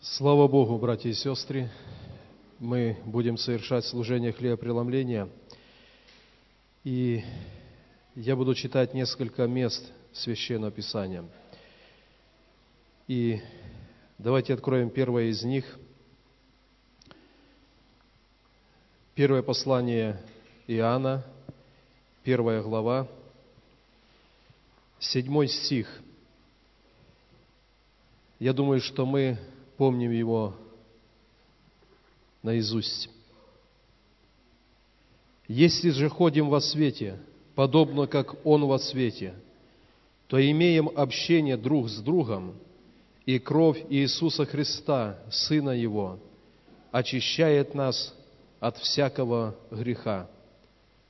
Слава Богу, братья и сестры! Мы будем совершать служение хлебопреломления. И я буду читать несколько мест Священного Писания. И давайте откроем первое из них. Первое послание Иоанна, первая глава, седьмой стих. Я думаю, что мы помним его наизусть. Если же ходим во свете, подобно как Он во свете, то имеем общение друг с другом, и кровь Иисуса Христа, Сына Его, очищает нас от всякого греха.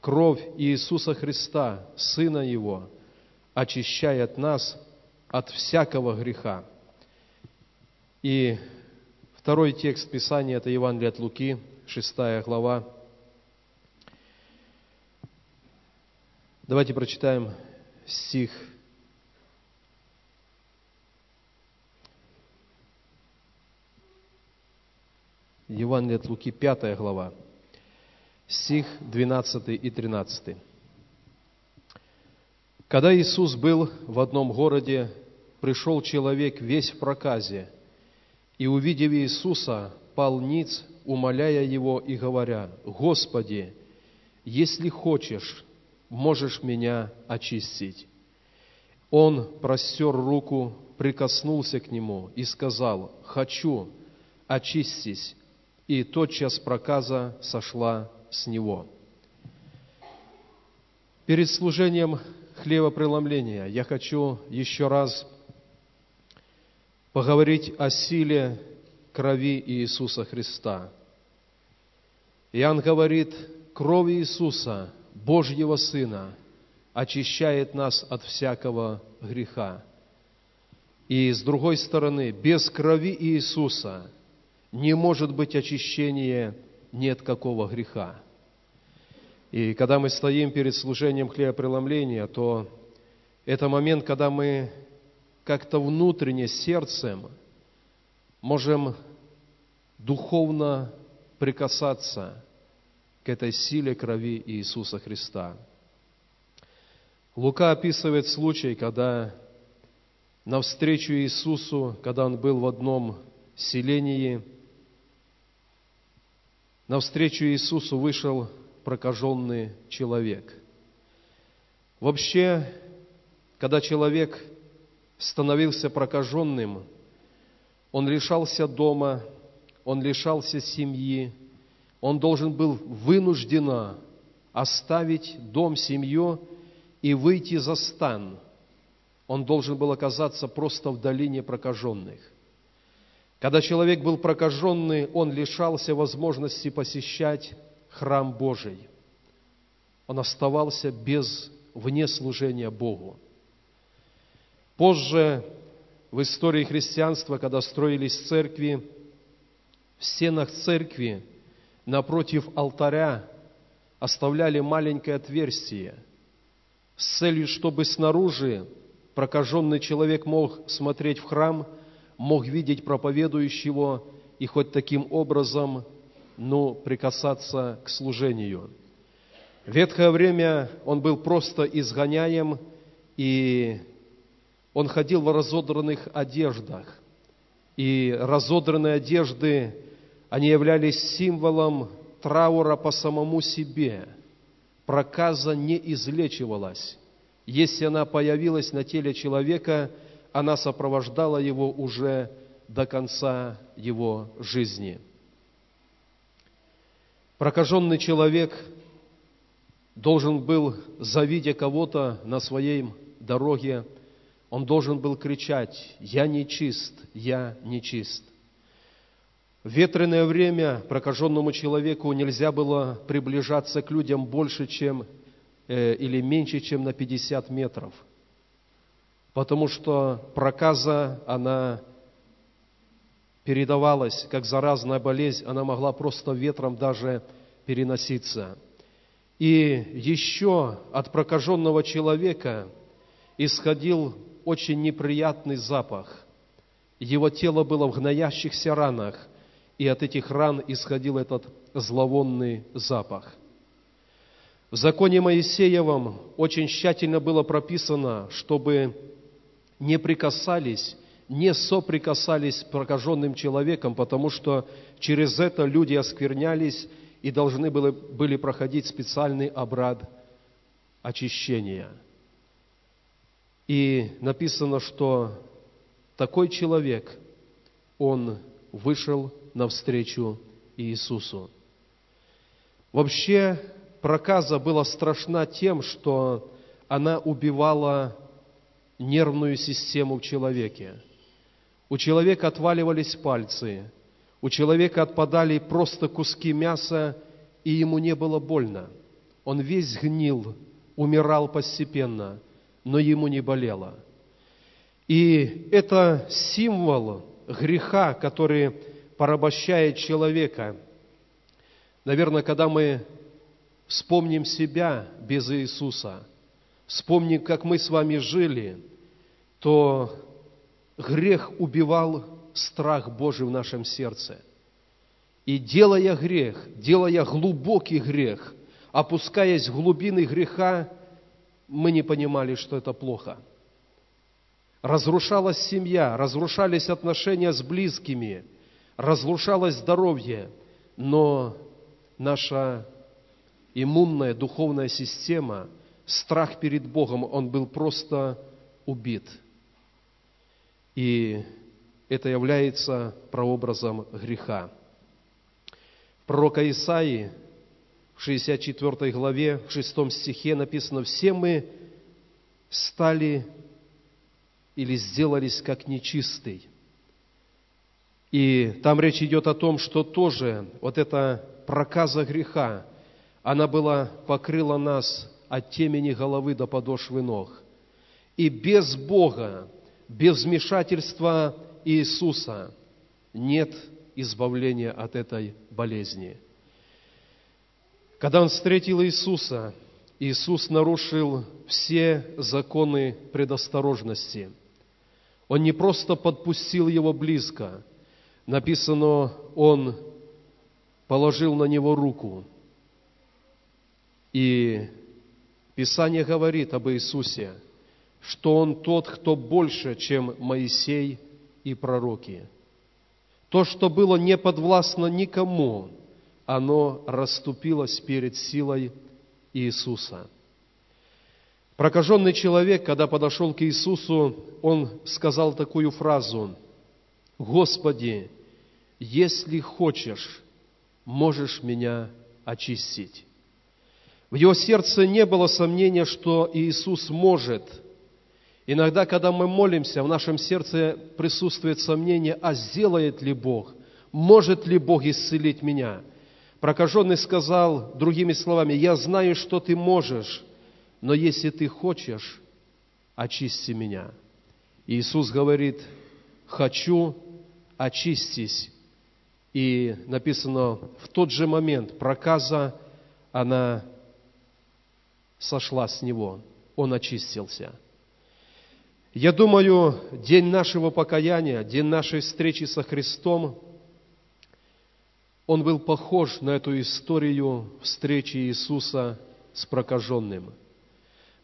Кровь Иисуса Христа, Сына Его, очищает нас от всякого греха. И второй текст Писания – это Евангелие от Луки, 6 глава. Давайте прочитаем стих Евангелие от Луки, 5 глава, стих 12 и 13. Когда Иисус был в одном городе, пришел человек весь в проказе – и, увидев Иисуса, пал ниц, умоляя Его и говоря, «Господи, если хочешь, можешь меня очистить». Он простер руку, прикоснулся к нему и сказал, «Хочу, очистись». И тотчас проказа сошла с него. Перед служением хлебопреломления я хочу еще раз поговорить о силе крови Иисуса Христа. Иоанн говорит, кровь Иисуса, Божьего Сына, очищает нас от всякого греха. И с другой стороны, без крови Иисуса не может быть очищения ни от какого греха. И когда мы стоим перед служением хлебопреломления, то это момент, когда мы как-то внутренне сердцем можем духовно прикасаться к этой силе крови Иисуса Христа. Лука описывает случай, когда навстречу Иисусу, когда он был в одном селении, навстречу Иисусу вышел прокаженный человек. Вообще, когда человек становился прокаженным, он лишался дома, он лишался семьи, он должен был вынужденно оставить дом, семью и выйти за стан. Он должен был оказаться просто в долине прокаженных. Когда человек был прокаженный, он лишался возможности посещать храм Божий. Он оставался без вне служения Богу. Позже, в истории христианства, когда строились церкви, в стенах церкви напротив алтаря оставляли маленькое отверстие с целью, чтобы снаружи прокаженный человек мог смотреть в храм, мог видеть проповедующего и хоть таким образом, ну, прикасаться к служению. В ветхое время он был просто изгоняем, и он ходил в разодранных одеждах. И разодранные одежды, они являлись символом траура по самому себе. Проказа не излечивалась. Если она появилась на теле человека, она сопровождала его уже до конца его жизни. Прокаженный человек должен был, завидя кого-то на своей дороге, он должен был кричать, «Я нечист, я нечист». В ветреное время прокаженному человеку нельзя было приближаться к людям больше, чем э, или меньше, чем на 50 метров, потому что проказа, она передавалась как заразная болезнь, она могла просто ветром даже переноситься. И еще от прокаженного человека исходил очень неприятный запах. Его тело было в гноящихся ранах, и от этих ран исходил этот зловонный запах. В законе Моисеевом очень тщательно было прописано, чтобы не прикасались, не соприкасались с прокаженным человеком, потому что через это люди осквернялись и должны были, были проходить специальный обряд очищения. И написано, что такой человек, он вышел навстречу Иисусу. Вообще, проказа была страшна тем, что она убивала нервную систему в человеке. У человека отваливались пальцы, у человека отпадали просто куски мяса, и ему не было больно. Он весь гнил, умирал постепенно, но ему не болело. И это символ греха, который порабощает человека. Наверное, когда мы вспомним себя без Иисуса, вспомним, как мы с вами жили, то грех убивал страх Божий в нашем сердце. И делая грех, делая глубокий грех, опускаясь в глубины греха, мы не понимали, что это плохо. Разрушалась семья, разрушались отношения с близкими, разрушалось здоровье, но наша иммунная духовная система, страх перед Богом, он был просто убит. И это является прообразом греха. Пророка Исаии в 64 главе, в 6 стихе написано, «Все мы стали или сделались как нечистый». И там речь идет о том, что тоже вот эта проказа греха, она была, покрыла нас от темени головы до подошвы ног. И без Бога, без вмешательства Иисуса нет избавления от этой болезни – когда он встретил Иисуса, Иисус нарушил все законы предосторожности. Он не просто подпустил его близко. Написано, он положил на него руку. И Писание говорит об Иисусе, что Он тот, кто больше, чем Моисей и пророки. То, что было не подвластно никому, оно расступилось перед силой Иисуса. Прокаженный человек, когда подошел к Иисусу, он сказал такую фразу, «Господи, если хочешь, можешь меня очистить». В его сердце не было сомнения, что Иисус может. Иногда, когда мы молимся, в нашем сердце присутствует сомнение, а сделает ли Бог, может ли Бог исцелить меня – Прокаженный сказал другими словами, «Я знаю, что ты можешь, но если ты хочешь, очисти меня». Иисус говорит, «Хочу, очистись». И написано, в тот же момент проказа, она сошла с него, он очистился. Я думаю, день нашего покаяния, день нашей встречи со Христом – он был похож на эту историю встречи Иисуса с прокаженным.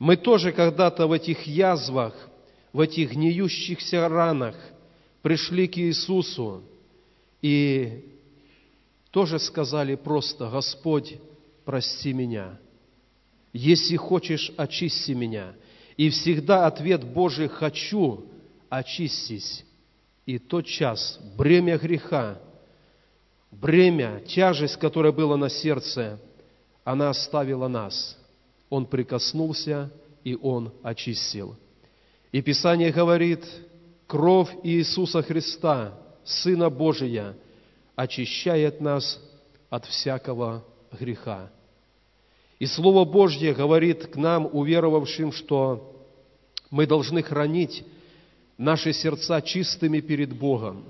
Мы тоже когда-то в этих язвах, в этих гниющихся ранах пришли к Иисусу и тоже сказали просто, Господь, прости меня. Если хочешь, очисти меня. И всегда ответ Божий «хочу», очистись. И тот час бремя греха – бремя, тяжесть, которая была на сердце, она оставила нас. Он прикоснулся, и Он очистил. И Писание говорит, кровь Иисуса Христа, Сына Божия, очищает нас от всякого греха. И Слово Божье говорит к нам, уверовавшим, что мы должны хранить наши сердца чистыми перед Богом.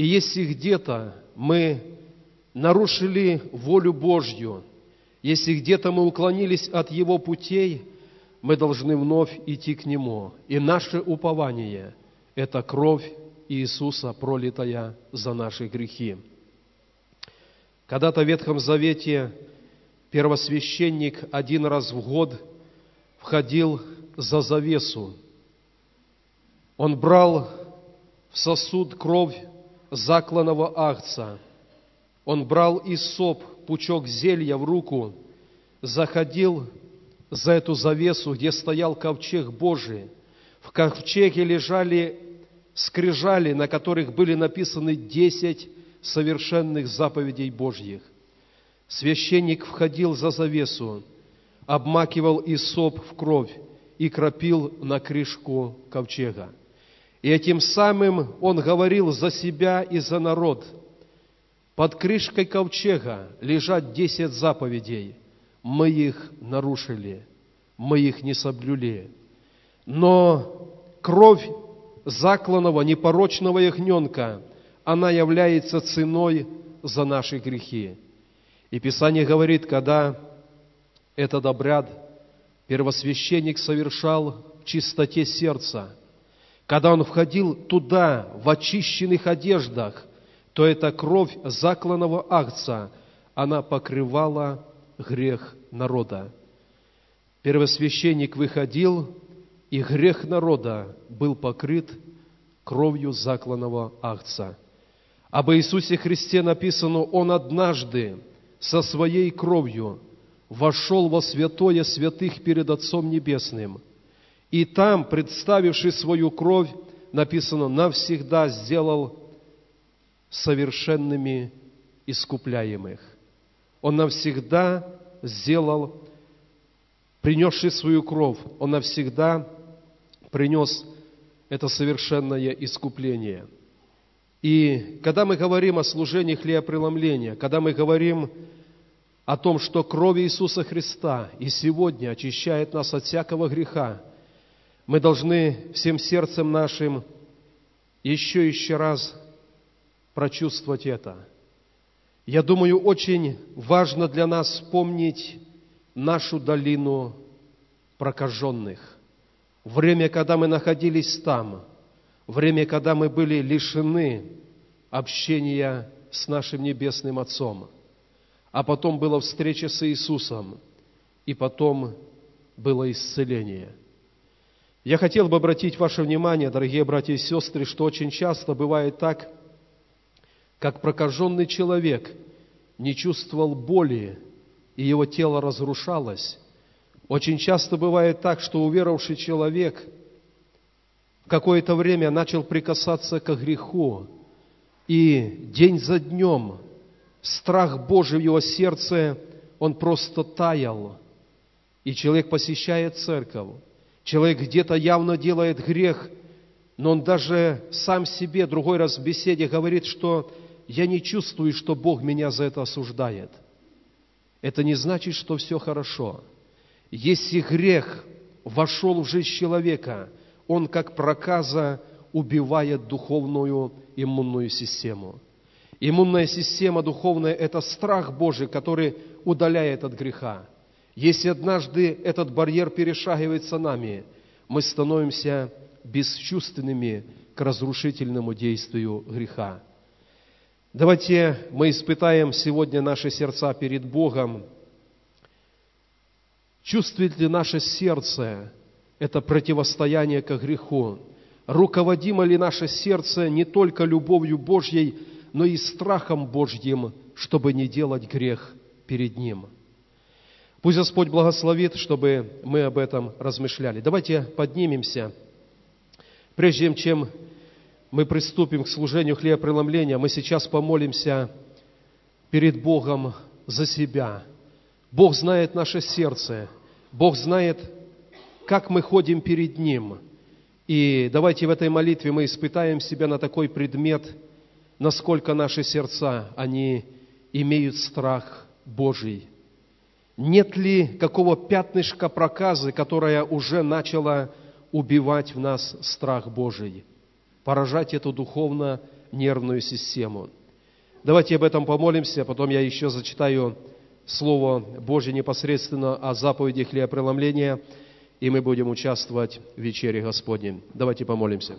И если где-то мы нарушили волю Божью, если где-то мы уклонились от Его путей, мы должны вновь идти к Нему. И наше упование – это кровь Иисуса, пролитая за наши грехи. Когда-то в Ветхом Завете первосвященник один раз в год входил за завесу. Он брал в сосуд кровь закланного агца. Он брал соп, пучок зелья в руку, заходил за эту завесу, где стоял ковчег Божий. В ковчеге лежали скрижали, на которых были написаны десять совершенных заповедей Божьих. Священник входил за завесу, обмакивал соп в кровь и кропил на крышку ковчега. И этим самым он говорил за себя и за народ. Под крышкой ковчега лежат десять заповедей. Мы их нарушили, мы их не соблюли. Но кровь закланного непорочного ягненка, она является ценой за наши грехи. И Писание говорит, когда этот обряд первосвященник совершал в чистоте сердца, когда он входил туда в очищенных одеждах, то эта кровь закланного акца, она покрывала грех народа. Первосвященник выходил, и грех народа был покрыт кровью закланного акца. Об Иисусе Христе написано, Он однажды со своей кровью вошел во святое святых перед Отцом Небесным – и там, представивший свою кровь, написано, навсегда сделал совершенными искупляемых. Он навсегда сделал, принесший свою кровь, он навсегда принес это совершенное искупление. И когда мы говорим о служении хлебопреломления, когда мы говорим о том, что кровь Иисуса Христа и сегодня очищает нас от всякого греха, мы должны всем сердцем нашим еще еще раз прочувствовать это. Я думаю, очень важно для нас вспомнить нашу долину прокаженных. Время, когда мы находились там, время, когда мы были лишены общения с нашим Небесным Отцом, а потом была встреча с Иисусом, и потом было исцеление – я хотел бы обратить ваше внимание, дорогие братья и сестры, что очень часто бывает так, как прокаженный человек не чувствовал боли, и его тело разрушалось. Очень часто бывает так, что уверовавший человек какое-то время начал прикасаться к греху, и день за днем страх Божий в его сердце, он просто таял, и человек посещает церковь, Человек где-то явно делает грех, но он даже сам себе другой раз в беседе говорит, что я не чувствую, что Бог меня за это осуждает. Это не значит, что все хорошо. Если грех вошел в жизнь человека, он как проказа убивает духовную иммунную систему. Иммунная система духовная – это страх Божий, который удаляет от греха. Если однажды этот барьер перешагивается нами, мы становимся бесчувственными к разрушительному действию греха. Давайте мы испытаем сегодня наши сердца перед Богом. Чувствует ли наше сердце это противостояние к греху? Руководимо ли наше сердце не только любовью Божьей, но и страхом Божьим, чтобы не делать грех перед Ним? Пусть Господь благословит, чтобы мы об этом размышляли. Давайте поднимемся. Прежде чем мы приступим к служению хлебопреломления, мы сейчас помолимся перед Богом за себя. Бог знает наше сердце. Бог знает, как мы ходим перед Ним. И давайте в этой молитве мы испытаем себя на такой предмет, насколько наши сердца, они имеют страх Божий – нет ли какого пятнышка проказы, которая уже начала убивать в нас страх Божий, поражать эту духовно-нервную систему. Давайте об этом помолимся, потом я еще зачитаю Слово Божье непосредственно о заповеди хлебопреломления, и мы будем участвовать в вечере Господней. Давайте помолимся.